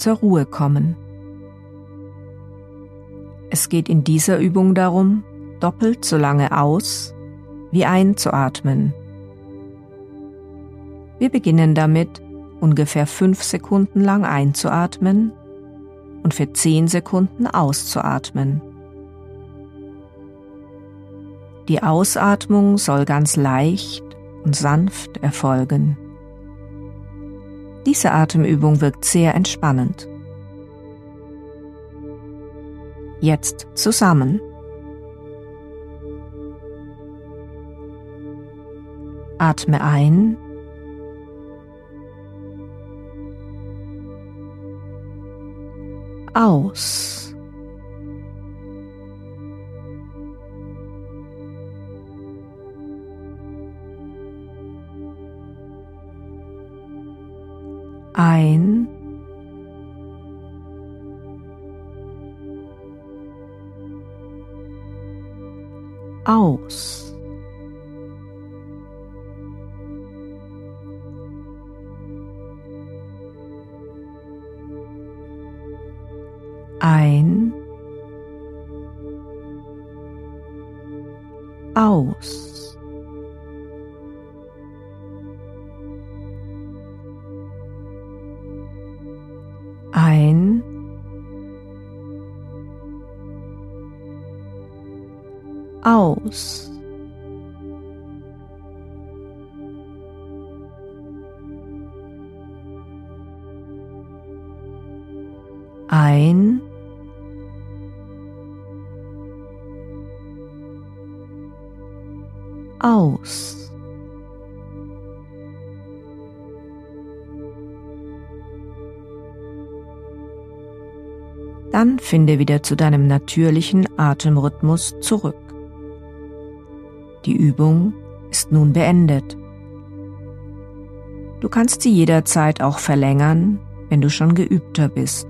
zur Ruhe kommen. Es geht in dieser Übung darum, doppelt so lange aus wie einzuatmen. Wir beginnen damit, ungefähr fünf Sekunden lang einzuatmen und für zehn Sekunden auszuatmen. Die Ausatmung soll ganz leicht und sanft erfolgen. Diese Atemübung wirkt sehr entspannend. Jetzt zusammen. Atme ein. Aus. Ein. Aus. ein, aus. Ein, aus. Ein, aus. Dann finde wieder zu deinem natürlichen Atemrhythmus zurück. Die Übung ist nun beendet. Du kannst sie jederzeit auch verlängern, wenn du schon geübter bist.